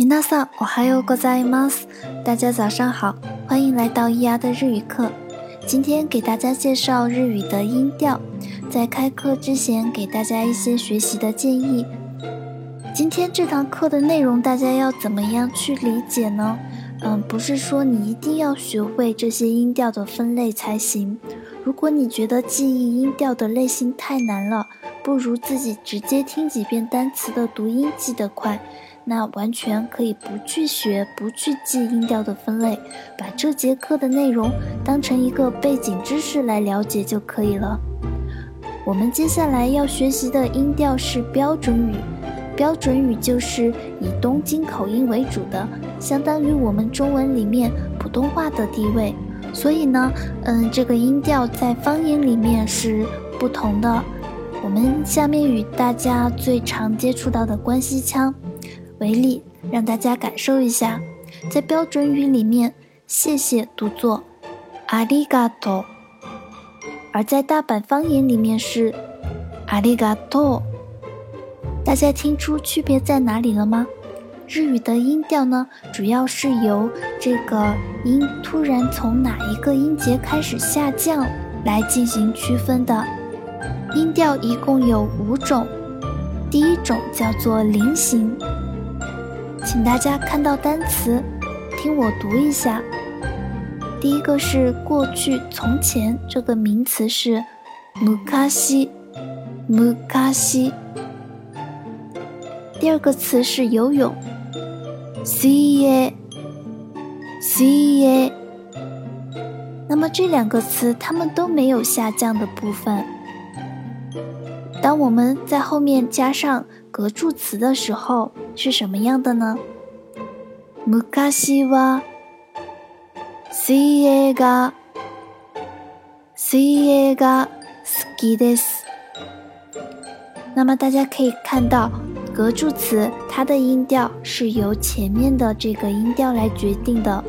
皆さん、おはようございます。大家早上好，欢迎来到伊牙的日语课。今天给大家介绍日语的音调，在开课之前给大家一些学习的建议。今天这堂课的内容，大家要怎么样去理解呢？嗯，不是说你一定要学会这些音调的分类才行。 如果你觉得记忆音调的类型太难了，不如自己直接听几遍单词的读音记得快。那完全可以不去学，不去记音调的分类，把这节课的内容当成一个背景知识来了解就可以了。我们接下来要学习的音调是标准语，标准语就是以东京口音为主的，相当于我们中文里面普通话的地位。所以呢，嗯，这个音调在方言里面是不同的。我们下面与大家最常接触到的关西腔。为例，让大家感受一下，在标准语里面，谢谢读作阿里嘎多，而在大阪方言里面是阿里嘎多。大家听出区别在哪里了吗？日语的音调呢，主要是由这个音突然从哪一个音节开始下降来进行区分的。音调一共有五种，第一种叫做菱形。请大家看到单词，听我读一下。第一个是过去、从前，这个名词是むかし、むかし。第二个词是游泳， 水泳、水泳。那么这两个词，它们都没有下降的部分。当我们在后面加上格助词的时候，是什么样的呢？昔は水泳が水泳が好きです。那么大家可以看到， 格助词它的音调是由前面的这个音调来决定的。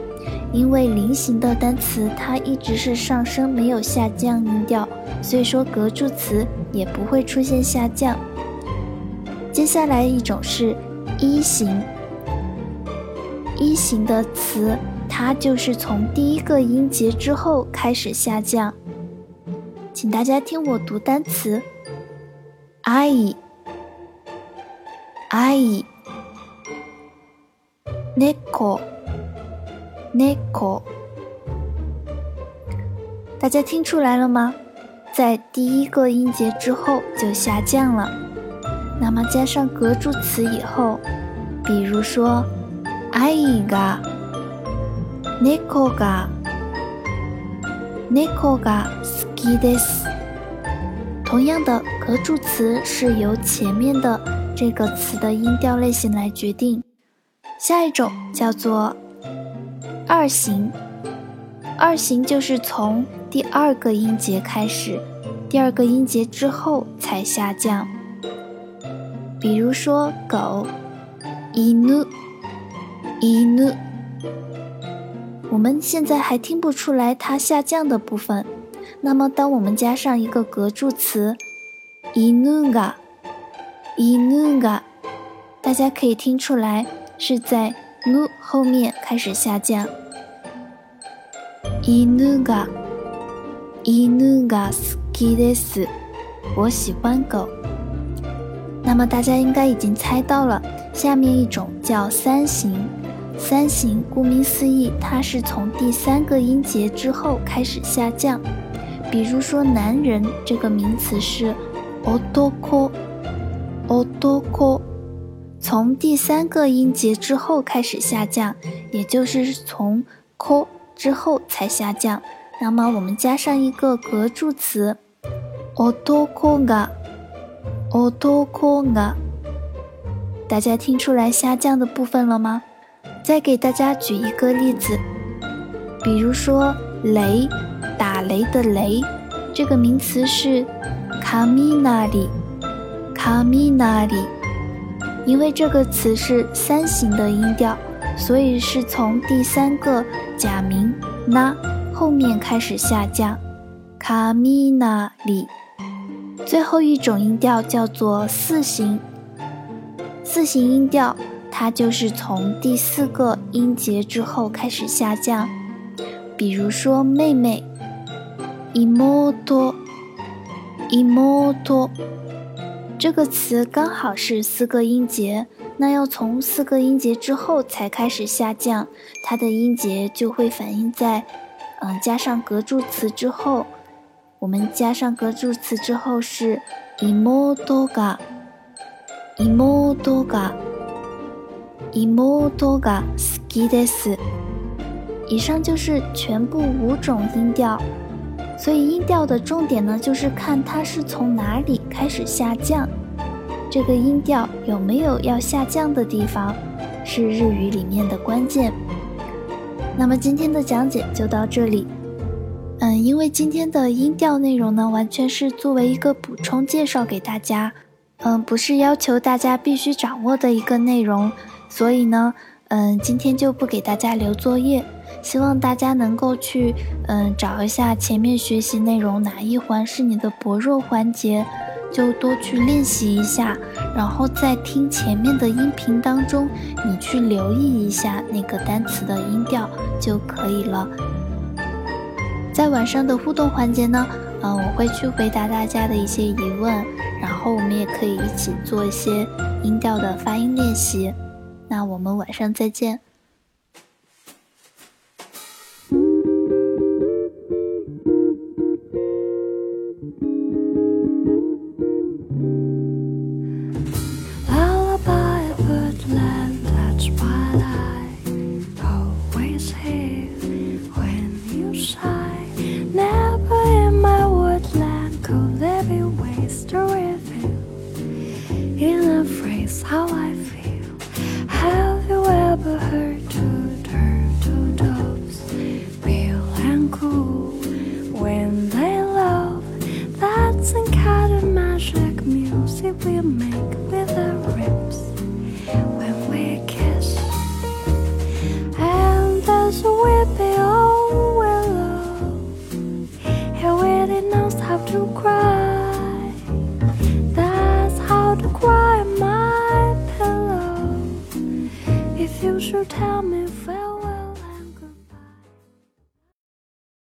因为菱形的单词它一直是上升，没有下降音调，所以说格助词也不会出现下降。接下来一种是一型，一型的词它就是从第一个音节之后开始下降。请大家听我读单词：，I、爱、猫。neko，大家听出来了吗？在第一个音节之后就下降了。那么加上格助词以后，比如说，爱が、猫が、猫が好きです。同样的，格助词是由前面的 这个词的音调类型来决定。下一种叫做。二型，二型就是从第二个音节开始，第二个音节之后才下降。比如说狗，伊努，伊努，我们现在还听不出来它下降的部分。那么，当我们加上一个格助词，伊 努嘎，伊努嘎，大家可以听出来是在努后面开始下降。犬が犬が好きです。我喜欢狗。那么大家应该已经猜到了，下面一种叫三形。三形顾名思义，它是从第三个音节之后开始下降。比如说，男人这个名词是男， 男，从第三个音节之后开始下降，也就是从 k。之后才下降，那么我们加上一个格助词，otoko ga，otoko ga，大家听出来下降的部分了吗？再给大家举一个例子，比如说雷，打雷的雷，这个名词是 kaminari，因为这个词是三形的音调。所以是从第三个假名那后面开始下降，卡米纳里。最后一种音调叫做四形，四形音调它就是从第四个音节之后开始下降。比如说妹妹，伊莫多，伊莫多，这个词刚好是四个音节，那要从四个音节之后才开始下降，它的音节就会反映在，嗯，加上格助词之后。我们加上格助词之后是伊莫多嘎，伊莫多嘎，伊莫多嘎斯基德斯。以上就是全部五种音调，所以音调的重点呢，就是看它是从哪里开始下降，这个音调有没有要下降的地方，是日语里面的关键。那么今天的讲解就到这里。嗯，因为今天的音调内容呢，完全是作为一个补充介绍给大家，嗯，不是要求大家必须掌握的一个内容，所以呢，嗯，今天就不给大家留作业，希望大家能够去，嗯，找一下前面学习内容哪一环是你的薄弱环节，就多去练习一下，然后在听前面的音频当中，你去留意一下那个单词的音调就可以了。在晚上的互动环节呢，嗯，我会去回答大家的一些疑问，然后我们也可以一起做一些音调的发音练习。那我们晚上再见。how I feel. Have you ever heard two turtle doves, real and cool, when they love? That's the kind of magic music we make with our lips when we kiss. And there's a whippy old willow, he really knows how to cry. should tell me fail.